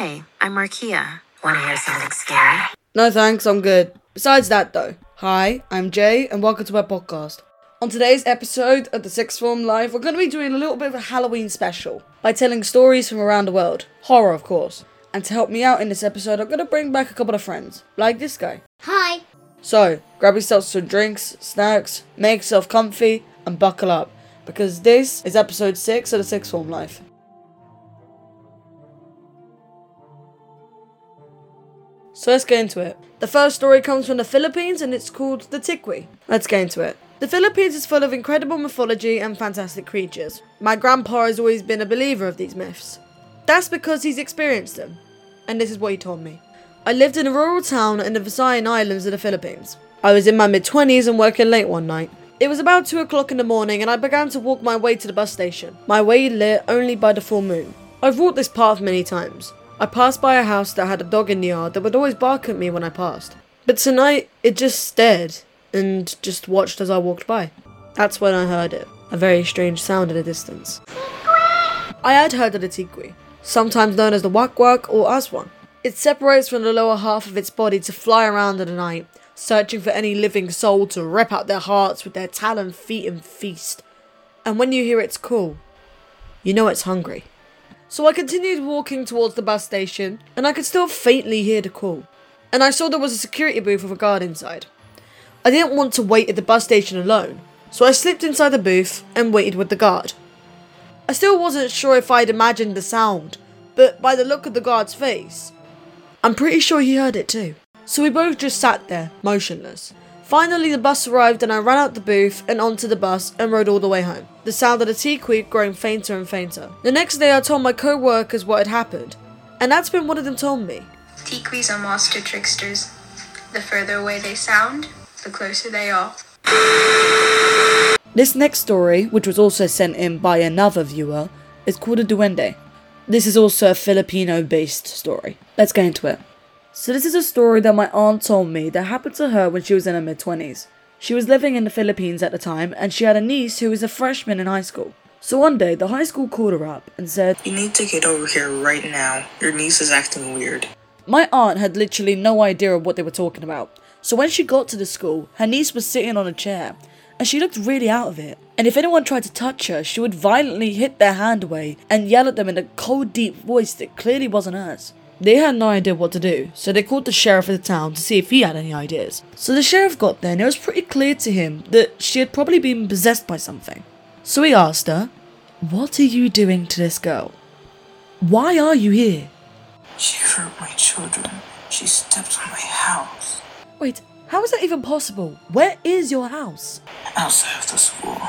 Hey, I'm Markia. Wanna hear something scary? No thanks, I'm good. Besides that though, hi, I'm Jay and welcome to my podcast. On today's episode of the Sixth Form Life, we're going to be doing a little bit of a Halloween special by telling stories from around the world. Horror, of course. And to help me out in this episode, I'm going to bring back a couple of friends, like this guy. Hi. So, grab yourself some drinks, snacks, make yourself comfy, and buckle up, because this is episode 6 of the Sixth Form Life. So let's get into it. The first story comes from the Philippines and it's called the Tikwi. Let's get into it. The Philippines is full of incredible mythology and fantastic creatures. My grandpa has always been a believer of these myths. That's because he's experienced them. And this is what he told me. I lived in a rural town in the Visayan Islands of the Philippines. I was in my mid 20s and working late one night. It was about 2 o'clock in the morning and I began to walk my way to the bus station, my way lit only by the full moon. I've walked this path many times. I passed by a house that had a dog in the yard that would always bark at me when I passed. But tonight, it just stared and just watched as I walked by. That's when I heard it, a very strange sound at a distance. I had heard of the tikwi, sometimes known as the wak wak or aswang. It separates from the lower half of its body to fly around in the night, searching for any living soul to rip out their hearts with their talon feet and feast. And when you hear its call, you know it's hungry. So I continued walking towards the bus station, and I could still faintly hear the call. And I saw there was a security booth with a guard inside. I didn't want to wait at the bus station alone, so I slipped inside the booth and waited with the guard. I still wasn't sure if I'd imagined the sound, but by the look of the guard's face, I'm pretty sure he heard it too. So we both just sat there, motionless. Finally, the bus arrived and I ran out the booth and onto the bus and rode all the way home. The sound of the tikwi growing fainter and fainter. The next day, I told my co workers what had happened, and that's when one of them told me. Tikris are monster tricksters. The further away they sound, the closer they are. This next story, which was also sent in by another viewer, is called a duende. This is also a Filipino based story. Let's get into it. So, this is a story that my aunt told me that happened to her when she was in her mid 20s. She was living in the Philippines at the time and she had a niece who was a freshman in high school. So, one day, the high school called her up and said, You need to get over here right now. Your niece is acting weird. My aunt had literally no idea of what they were talking about. So, when she got to the school, her niece was sitting on a chair and she looked really out of it. And if anyone tried to touch her, she would violently hit their hand away and yell at them in a cold, deep voice that clearly wasn't hers. They had no idea what to do, so they called the sheriff of the town to see if he had any ideas. So the sheriff got there and it was pretty clear to him that she had probably been possessed by something. So he asked her, What are you doing to this girl? Why are you here? She hurt my children. She stepped on my house. Wait, how is that even possible? Where is your house? Outside of the school.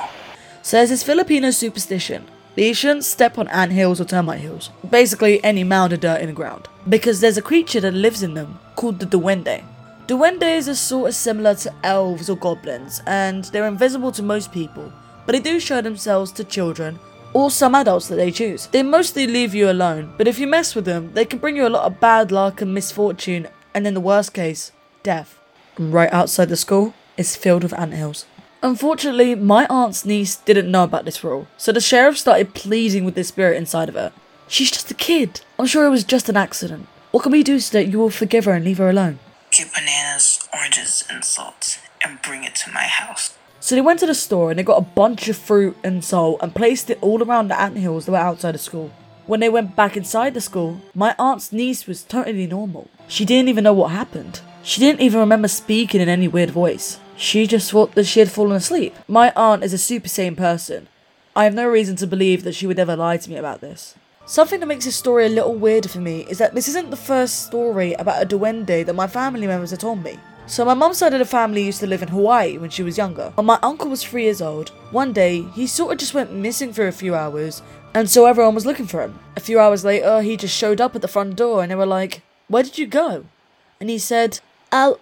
So there's this Filipino superstition you shouldn't step on ant hills or termite hills. Basically, any mound of dirt in the ground. Because there's a creature that lives in them called the duende. Duendes are sort of similar to elves or goblins, and they're invisible to most people, but they do show themselves to children or some adults that they choose. They mostly leave you alone, but if you mess with them, they can bring you a lot of bad luck and misfortune, and in the worst case, death. Right outside the school is filled with ant hills. Unfortunately, my aunt's niece didn't know about this rule, so the sheriff started pleading with the spirit inside of her. She's just a kid. I'm sure it was just an accident. What can we do so that you will forgive her and leave her alone? Get bananas, oranges, and salt, and bring it to my house. So they went to the store and they got a bunch of fruit and salt and placed it all around the ant hills that were outside the school. When they went back inside the school, my aunt's niece was totally normal. She didn't even know what happened. She didn't even remember speaking in any weird voice. She just thought that she had fallen asleep. My aunt is a super sane person. I have no reason to believe that she would ever lie to me about this. Something that makes this story a little weird for me is that this isn't the first story about a duende that my family members have told me. So my mum's side of the family used to live in Hawaii when she was younger. When my uncle was three years old, one day he sort of just went missing for a few hours, and so everyone was looking for him. A few hours later, he just showed up at the front door, and they were like, "Where did you go?" And he said, "Oh,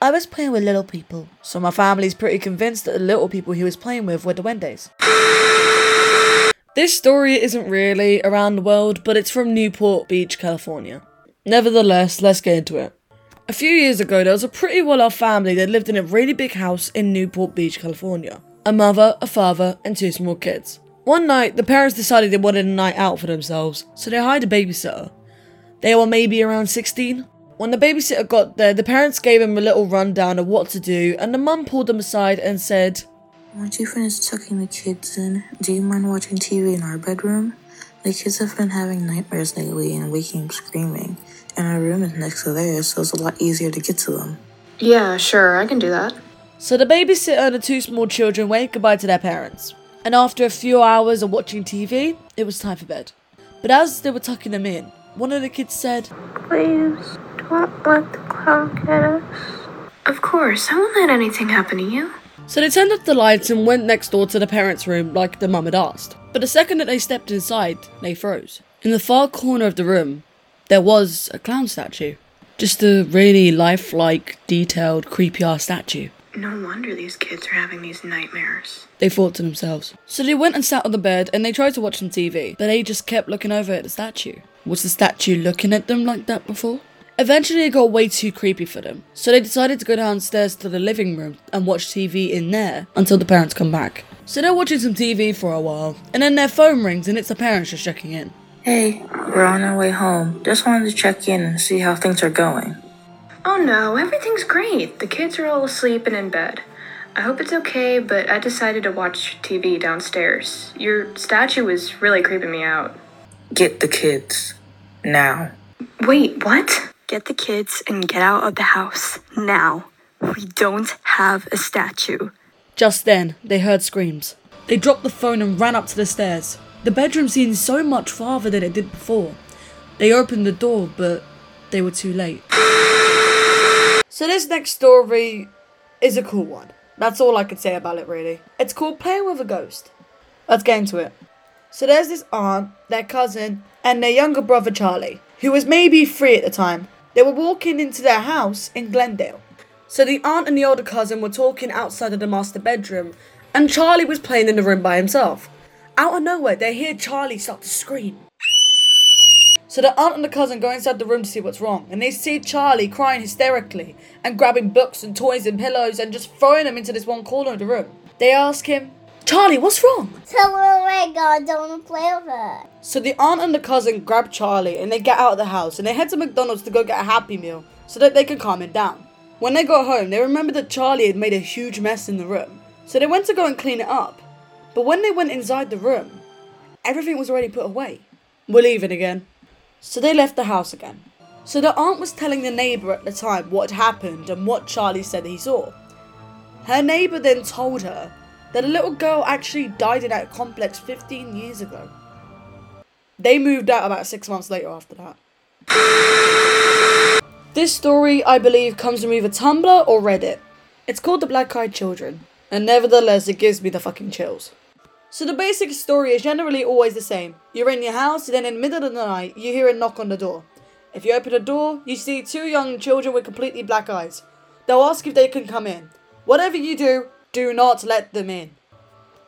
I was playing with little people." So my family's pretty convinced that the little people he was playing with were duendes. This story isn't really around the world, but it's from Newport Beach, California. Nevertheless, let's get into it. A few years ago, there was a pretty well off family that lived in a really big house in Newport Beach, California. A mother, a father, and two small kids. One night, the parents decided they wanted a night out for themselves, so they hired a babysitter. They were maybe around 16. When the babysitter got there, the parents gave him a little rundown of what to do, and the mum pulled them aside and said, Once you finish tucking the kids in, do you mind watching TV in our bedroom? The kids have been having nightmares lately and waking up screaming, and our room is next to theirs, so it's a lot easier to get to them. Yeah, sure, I can do that. So the babysitter and the two small children waved goodbye to their parents. And after a few hours of watching TV, it was time for bed. But as they were tucking them in, one of the kids said, Please, don't let the clown get us. Of course, I won't let anything happen to you. So they turned off the lights and went next door to the parents' room like the mum had asked. But the second that they stepped inside, they froze. In the far corner of the room, there was a clown statue. Just a really lifelike, detailed, creepy ass statue. No wonder these kids are having these nightmares. They thought to themselves. So they went and sat on the bed and they tried to watch some TV, but they just kept looking over at the statue. Was the statue looking at them like that before? Eventually, it got way too creepy for them, so they decided to go downstairs to the living room and watch TV in there until the parents come back. So they're watching some TV for a while, and then their phone rings and it's the parents just checking in. Hey, we're on our way home. Just wanted to check in and see how things are going. Oh no, everything's great. The kids are all asleep and in bed. I hope it's okay, but I decided to watch TV downstairs. Your statue was really creeping me out. Get the kids. Now. Wait, what? Get the kids and get out of the house now. We don't have a statue. Just then, they heard screams. They dropped the phone and ran up to the stairs. The bedroom seemed so much farther than it did before. They opened the door, but they were too late. So, this next story is a cool one. That's all I could say about it, really. It's called Playing with a Ghost. Let's get into it. So, there's this aunt, their cousin, and their younger brother Charlie, who was maybe three at the time. They were walking into their house in Glendale. So, the aunt and the older cousin were talking outside of the master bedroom, and Charlie was playing in the room by himself. Out of nowhere, they hear Charlie start to scream. So the aunt and the cousin go inside the room to see what's wrong, and they see Charlie crying hysterically and grabbing books and toys and pillows and just throwing them into this one corner of the room. They ask him, Charlie, what's wrong? Tell her, my god, don't want to play with her. So the aunt and the cousin grab Charlie and they get out of the house and they head to McDonald's to go get a Happy Meal so that they can calm it down. When they got home, they remembered that Charlie had made a huge mess in the room, so they went to go and clean it up. But when they went inside the room, everything was already put away. We're leaving again. So they left the house again. So the aunt was telling the neighbour at the time what had happened and what Charlie said he saw. Her neighbour then told her that a little girl actually died in that complex 15 years ago. They moved out about six months later after that. This story, I believe, comes from either Tumblr or Reddit. It's called The Black Eyed Children, and nevertheless, it gives me the fucking chills. So the basic story is generally always the same. You're in your house, then in the middle of the night, you hear a knock on the door. If you open the door, you see two young children with completely black eyes. They'll ask if they can come in. Whatever you do, do not let them in.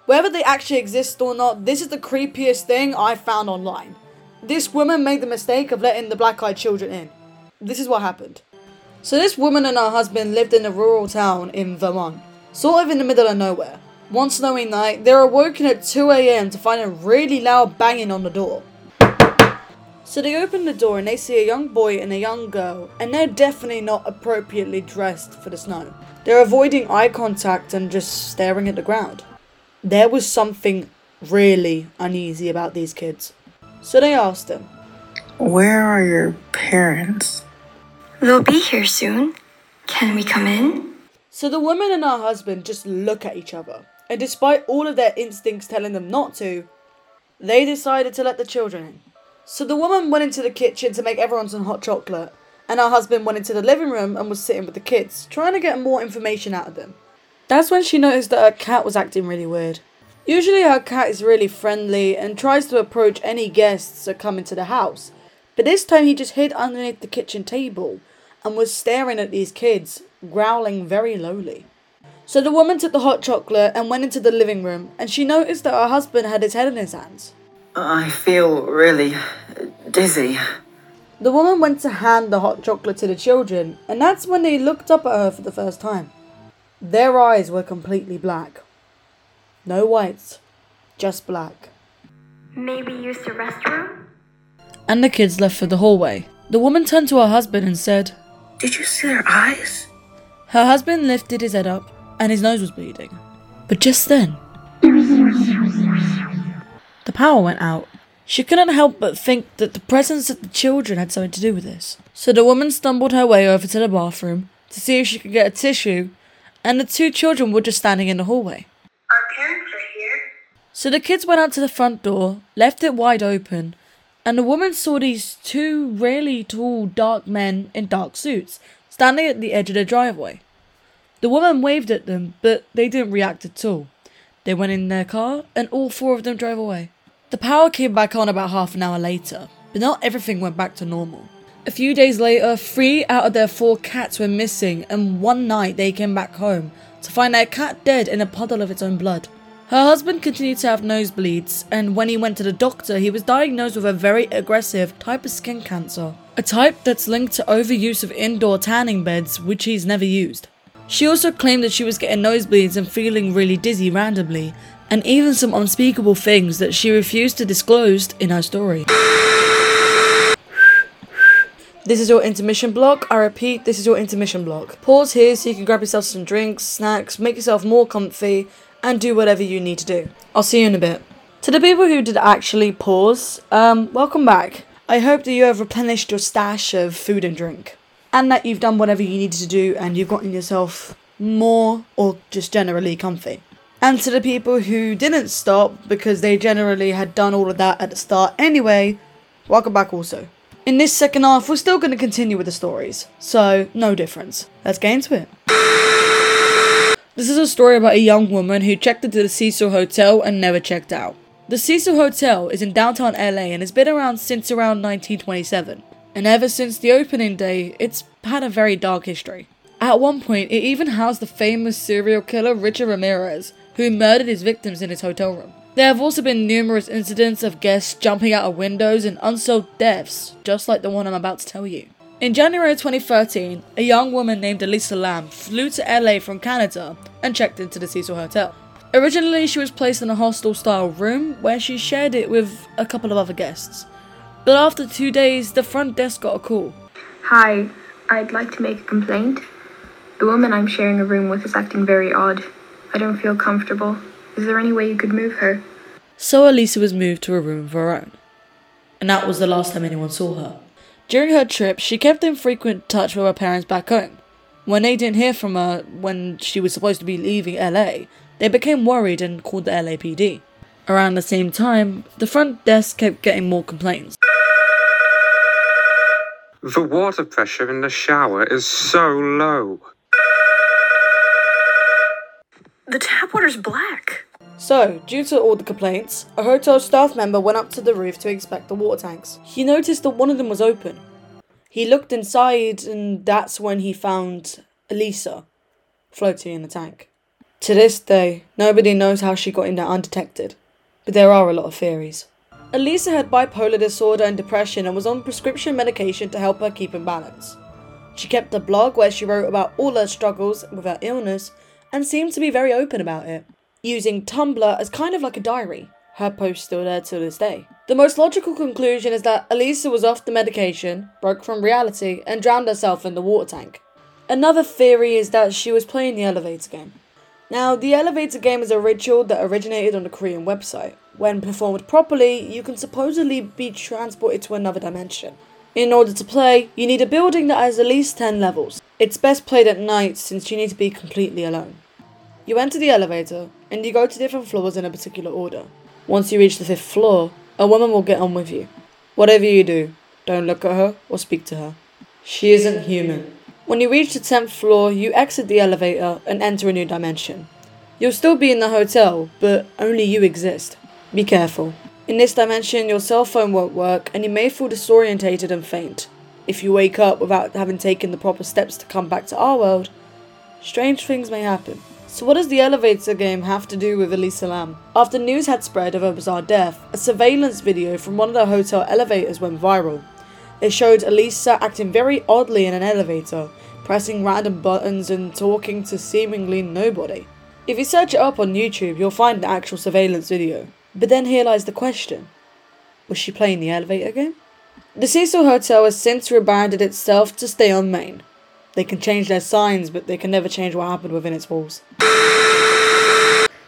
Whether they actually exist or not, this is the creepiest thing I found online. This woman made the mistake of letting the black eyed children in. This is what happened. So, this woman and her husband lived in a rural town in Vermont, sort of in the middle of nowhere. One snowy night, they were awoken at 2 a.m. to find a really loud banging on the door. So they open the door and they see a young boy and a young girl, and they're definitely not appropriately dressed for the snow. They're avoiding eye contact and just staring at the ground. There was something really uneasy about these kids. So they asked them, Where are your parents? They'll be here soon. Can we come in? So the woman and her husband just look at each other, and despite all of their instincts telling them not to, they decided to let the children in. So the woman went into the kitchen to make everyone some hot chocolate, and her husband went into the living room and was sitting with the kids, trying to get more information out of them. That's when she noticed that her cat was acting really weird. Usually her cat is really friendly and tries to approach any guests that come into the house, but this time he just hid underneath the kitchen table and was staring at these kids, growling very lowly. So the woman took the hot chocolate and went into the living room, and she noticed that her husband had his head in his hands. I feel really dizzy. The woman went to hand the hot chocolate to the children, and that's when they looked up at her for the first time. Their eyes were completely black. No whites, just black. Maybe use the restroom? And the kids left for the hallway. The woman turned to her husband and said, Did you see their eyes? Her husband lifted his head up and his nose was bleeding. But just then, the power went out. She couldn't help but think that the presence of the children had something to do with this. So the woman stumbled her way over to the bathroom to see if she could get a tissue, and the two children were just standing in the hallway. Our parents are here. So the kids went out to the front door, left it wide open, and the woman saw these two really tall, dark men in dark suits standing at the edge of the driveway. The woman waved at them, but they didn't react at all. They went in their car, and all four of them drove away. The power came back on about half an hour later, but not everything went back to normal. A few days later, three out of their four cats were missing, and one night they came back home to find their cat dead in a puddle of its own blood. Her husband continued to have nosebleeds, and when he went to the doctor, he was diagnosed with a very aggressive type of skin cancer, a type that's linked to overuse of indoor tanning beds, which he's never used. She also claimed that she was getting nosebleeds and feeling really dizzy randomly, and even some unspeakable things that she refused to disclose in her story. This is your intermission block. I repeat, this is your intermission block. Pause here so you can grab yourself some drinks, snacks, make yourself more comfy, and do whatever you need to do. I'll see you in a bit. To the people who did actually pause, um, welcome back. I hope that you have replenished your stash of food and drink, and that you've done whatever you needed to do and you've gotten yourself more or just generally comfy. And to the people who didn't stop because they generally had done all of that at the start anyway, welcome back also. In this second half, we're still going to continue with the stories, so no difference. Let's get into it. This is a story about a young woman who checked into the Cecil Hotel and never checked out. The Cecil Hotel is in downtown LA and has been around since around 1927. And ever since the opening day, it's had a very dark history. At one point, it even housed the famous serial killer Richard Ramirez, who murdered his victims in his hotel room. There have also been numerous incidents of guests jumping out of windows and unsolved deaths, just like the one I'm about to tell you. In January 2013, a young woman named Elisa Lam flew to LA from Canada and checked into the Cecil Hotel. Originally, she was placed in a hostel style room where she shared it with a couple of other guests. But after two days, the front desk got a call. Hi, I'd like to make a complaint. The woman I'm sharing a room with is acting very odd. I don't feel comfortable. Is there any way you could move her? So Elisa was moved to a room of her own. And that was the last time anyone saw her. During her trip, she kept in frequent touch with her parents back home. When they didn't hear from her when she was supposed to be leaving LA, they became worried and called the LAPD. Around the same time, the front desk kept getting more complaints. The water pressure in the shower is so low. The tap water's black. So, due to all the complaints, a hotel staff member went up to the roof to inspect the water tanks. He noticed that one of them was open. He looked inside, and that's when he found Elisa floating in the tank. To this day, nobody knows how she got in there undetected, but there are a lot of theories. Elisa had bipolar disorder and depression and was on prescription medication to help her keep in balance. She kept a blog where she wrote about all her struggles with her illness and seemed to be very open about it, using Tumblr as kind of like a diary. Her post still there to this day. The most logical conclusion is that Elisa was off the medication, broke from reality, and drowned herself in the water tank. Another theory is that she was playing the elevator game. Now, the elevator game is a ritual that originated on a Korean website. When performed properly, you can supposedly be transported to another dimension. In order to play, you need a building that has at least 10 levels. It's best played at night since you need to be completely alone. You enter the elevator and you go to different floors in a particular order. Once you reach the fifth floor, a woman will get on with you. Whatever you do, don't look at her or speak to her. She isn't human. When you reach the 10th floor, you exit the elevator and enter a new dimension. You'll still be in the hotel, but only you exist. Be careful. In this dimension, your cell phone won't work and you may feel disorientated and faint. If you wake up without having taken the proper steps to come back to our world, strange things may happen. So, what does the elevator game have to do with Elisa Lam? After news had spread of her bizarre death, a surveillance video from one of the hotel elevators went viral. It showed Elisa acting very oddly in an elevator, pressing random buttons and talking to seemingly nobody. If you search it up on YouTube, you'll find the actual surveillance video. But then here lies the question Was she playing the elevator game? The Cecil Hotel has since rebranded itself to stay on Main. They can change their signs, but they can never change what happened within its walls.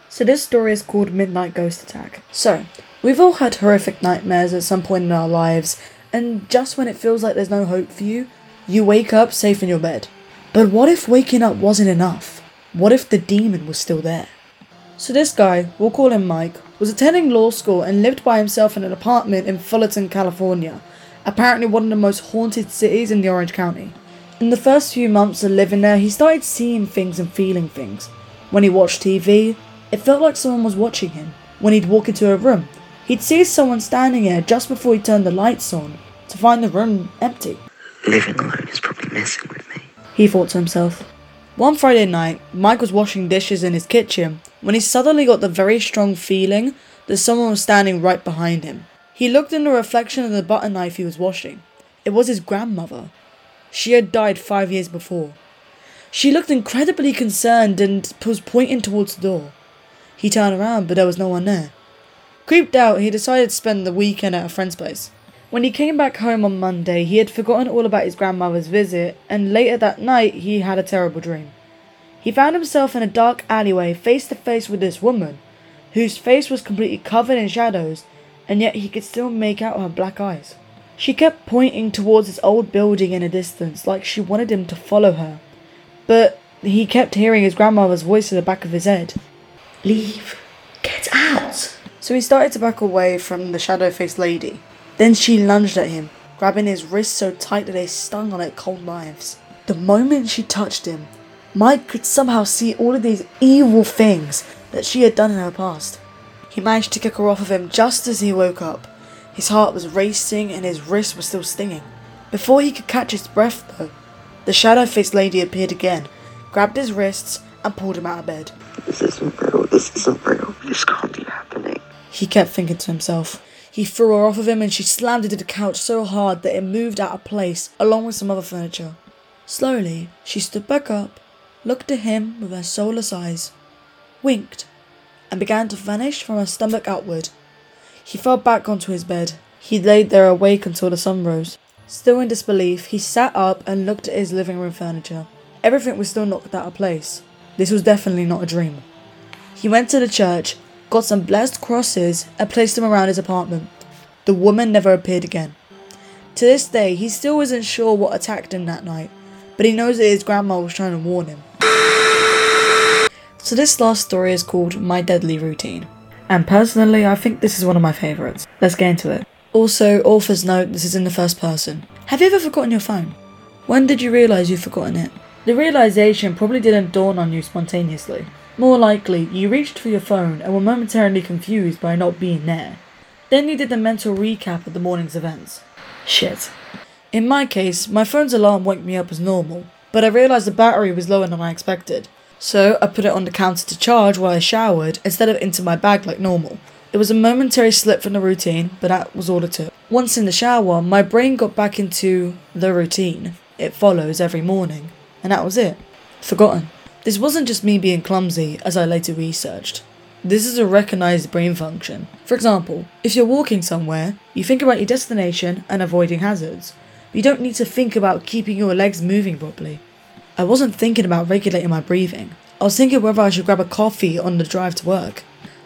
So this story is called Midnight Ghost Attack. So, we've all had horrific nightmares at some point in our lives, and just when it feels like there's no hope for you, you wake up safe in your bed. But what if waking up wasn't enough? What if the demon was still there? So this guy, we'll call him Mike, was attending law school and lived by himself in an apartment in Fullerton, California, apparently one of the most haunted cities in the Orange County. In the first few months of living there, he started seeing things and feeling things. When he watched TV, it felt like someone was watching him. When he'd walk into a room, he'd see someone standing there just before he turned the lights on to find the room empty. Living alone is probably messing with me. He thought to himself. One Friday night, Mike was washing dishes in his kitchen when he suddenly got the very strong feeling that someone was standing right behind him. He looked in the reflection of the butter knife he was washing. It was his grandmother. She had died five years before. She looked incredibly concerned and was pointing towards the door. He turned around, but there was no one there. Creeped out, he decided to spend the weekend at a friend's place. When he came back home on Monday, he had forgotten all about his grandmother's visit, and later that night, he had a terrible dream. He found himself in a dark alleyway face to face with this woman, whose face was completely covered in shadows, and yet he could still make out her black eyes. She kept pointing towards this old building in the distance, like she wanted him to follow her. But he kept hearing his grandmother's voice in the back of his head. Leave. Get out. So he started to back away from the shadow faced lady. Then she lunged at him, grabbing his wrists so tight that they stung on like cold knives. The moment she touched him, Mike could somehow see all of these evil things that she had done in her past. He managed to kick her off of him just as he woke up. His heart was racing and his wrist was still stinging. Before he could catch his breath, though, the shadow faced lady appeared again, grabbed his wrists, and pulled him out of bed. This isn't real. This isn't real. This can't be happening. He kept thinking to himself. He threw her off of him and she slammed into the couch so hard that it moved out of place along with some other furniture. Slowly, she stood back up, looked at him with her soulless eyes, winked, and began to vanish from her stomach outward. He fell back onto his bed. He laid there awake until the sun rose. Still in disbelief, he sat up and looked at his living room furniture. Everything was still knocked out of place. This was definitely not a dream. He went to the church, got some blessed crosses, and placed them around his apartment. The woman never appeared again. To this day, he still isn't sure what attacked him that night, but he knows that his grandma was trying to warn him. So, this last story is called My Deadly Routine. And personally, I think this is one of my favourites. Let's get into it. Also, author's note this is in the first person. Have you ever forgotten your phone? When did you realise you'd forgotten it? The realization probably didn't dawn on you spontaneously. More likely, you reached for your phone and were momentarily confused by not being there. Then you did the mental recap of the morning's events. Shit. In my case, my phone's alarm woke me up as normal, but I realised the battery was lower than I expected. So I put it on the counter to charge while I showered instead of into my bag like normal. It was a momentary slip from the routine, but that was all it took. Once in the shower, my brain got back into the routine it follows every morning, and that was it. Forgotten. This wasn't just me being clumsy, as I later researched. This is a recognized brain function. For example, if you're walking somewhere, you think about your destination and avoiding hazards. You don't need to think about keeping your legs moving properly. I wasn't thinking about regulating my breathing. I was thinking whether I should grab a coffee on the drive to work.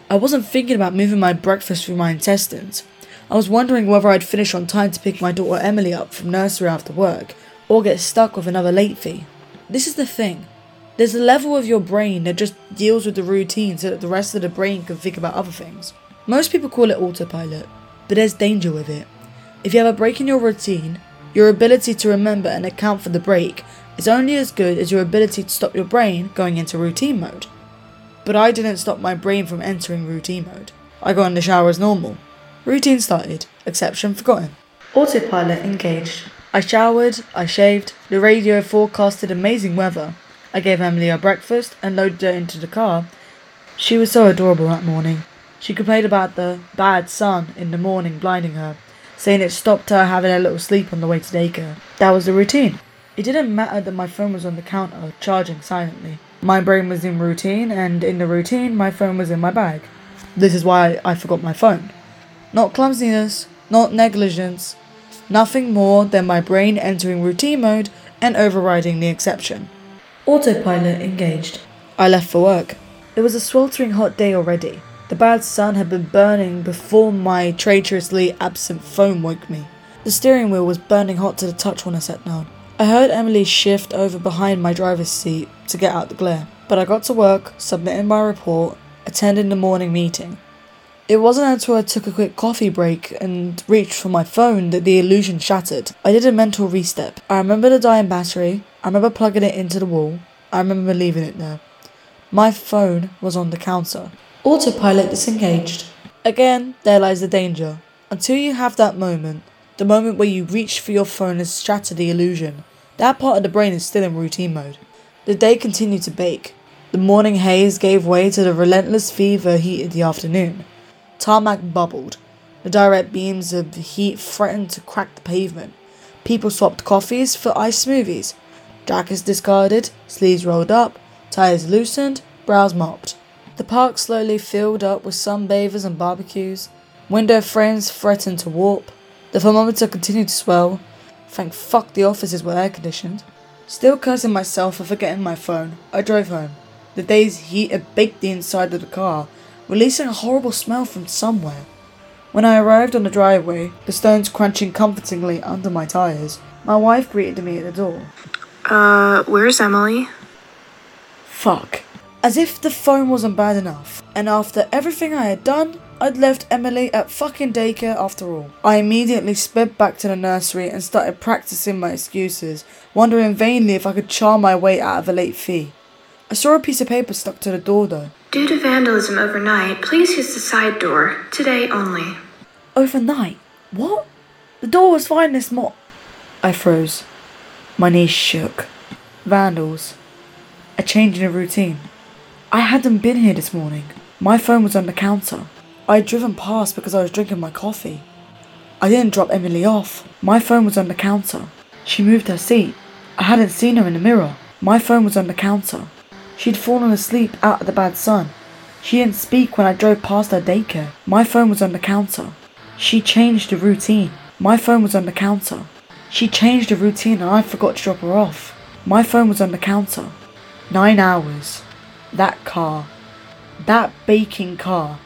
I wasn't thinking about moving my breakfast through my intestines. I was wondering whether I'd finish on time to pick my daughter Emily up from nursery after work, or get stuck with another late fee. This is the thing. There's a level of your brain that just deals with the routine so that the rest of the brain can think about other things. Most people call it autopilot, but there's danger with it. If you have a break in your routine, your ability to remember and account for the break is only as good as your ability to stop your brain going into routine mode. But I didn't stop my brain from entering routine mode. I got in the shower as normal. Routine started, exception forgotten. Autopilot engaged. I showered, I shaved, the radio forecasted amazing weather. I gave Emily her breakfast and loaded her into the car. She was so adorable that morning. She complained about the bad sun in the morning blinding her, saying it stopped her having a little sleep on the way to daycare. That was the routine. It didn't matter that my phone was on the counter, charging silently. My brain was in routine, and in the routine, my phone was in my bag. This is why I forgot my phone. Not clumsiness, not negligence, Nothing more than my brain entering routine mode and overriding the exception. Autopilot engaged. I left for work. It was a sweltering hot day already. The bad sun had been burning before my traitorously absent phone woke me. The steering wheel was burning hot to the touch when I sat down. I heard Emily shift over behind my driver's seat to get out the glare, but I got to work, submitted my report, attended the morning meeting. It wasn't until I took a quick coffee break and reached for my phone that the illusion shattered. I did a mental restep. I remember the dying battery, I remember plugging it into the wall, I remember leaving it there. My phone was on the counter. Autopilot disengaged. Again, there lies the danger. Until you have that moment, the moment where you reach for your phone has shattered the illusion, that part of the brain is still in routine mode. The day continued to bake. The morning haze gave way to the relentless fever heat of the afternoon. Tarmac bubbled. The direct beams of heat threatened to crack the pavement. People swapped coffees for ice smoothies. Jackets discarded, sleeves rolled up, tires loosened, brows mopped. The park slowly filled up with sunbathers and barbecues. Window frames threatened to warp. The thermometer continued to swell. Thank fuck the offices were air conditioned. Still cursing myself for forgetting my phone, I drove home. The day's heat had baked the inside of the car, releasing a horrible smell from somewhere. When I arrived on the driveway, the stones crunching comfortingly under my tires, my wife greeted me at the door. Uh, where's Emily? Fuck. As if the phone wasn't bad enough. And after everything I had done, I'd left Emily at fucking daycare after all. I immediately sped back to the nursery and started practicing my excuses, wondering vainly if I could charm my way out of a late fee. I saw a piece of paper stuck to the door though. Due to vandalism overnight, please use the side door. Today only. Overnight? What? The door was fine this mo- I froze. My knees shook. Vandals. A change in the routine. I hadn't been here this morning. My phone was on the counter. I had driven past because I was drinking my coffee. I didn't drop Emily off. My phone was on the counter. She moved her seat. I hadn't seen her in the mirror. My phone was on the counter. She'd fallen asleep out of the bad sun. She didn't speak when I drove past her daycare. My phone was on the counter. She changed the routine. My phone was on the counter. She changed the routine and I forgot to drop her off. My phone was on the counter. Nine hours. That car. That baking car.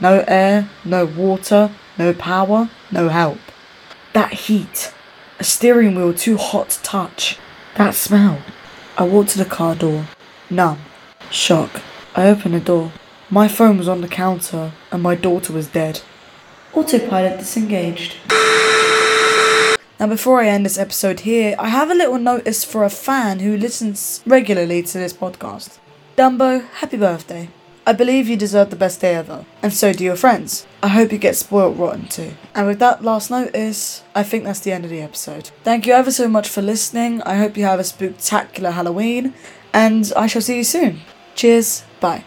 No air, no water, no power, no help. That heat. A steering wheel too hot to touch. That smell. I walked to the car door. Numb. Shock. I opened the door. My phone was on the counter and my daughter was dead. Autopilot disengaged. Now, before I end this episode here, I have a little notice for a fan who listens regularly to this podcast. Dumbo, happy birthday. I believe you deserve the best day ever, and so do your friends. I hope you get spoiled rotten too. And with that last note is, I think that's the end of the episode. Thank you ever so much for listening. I hope you have a spectacular Halloween, and I shall see you soon. Cheers, bye.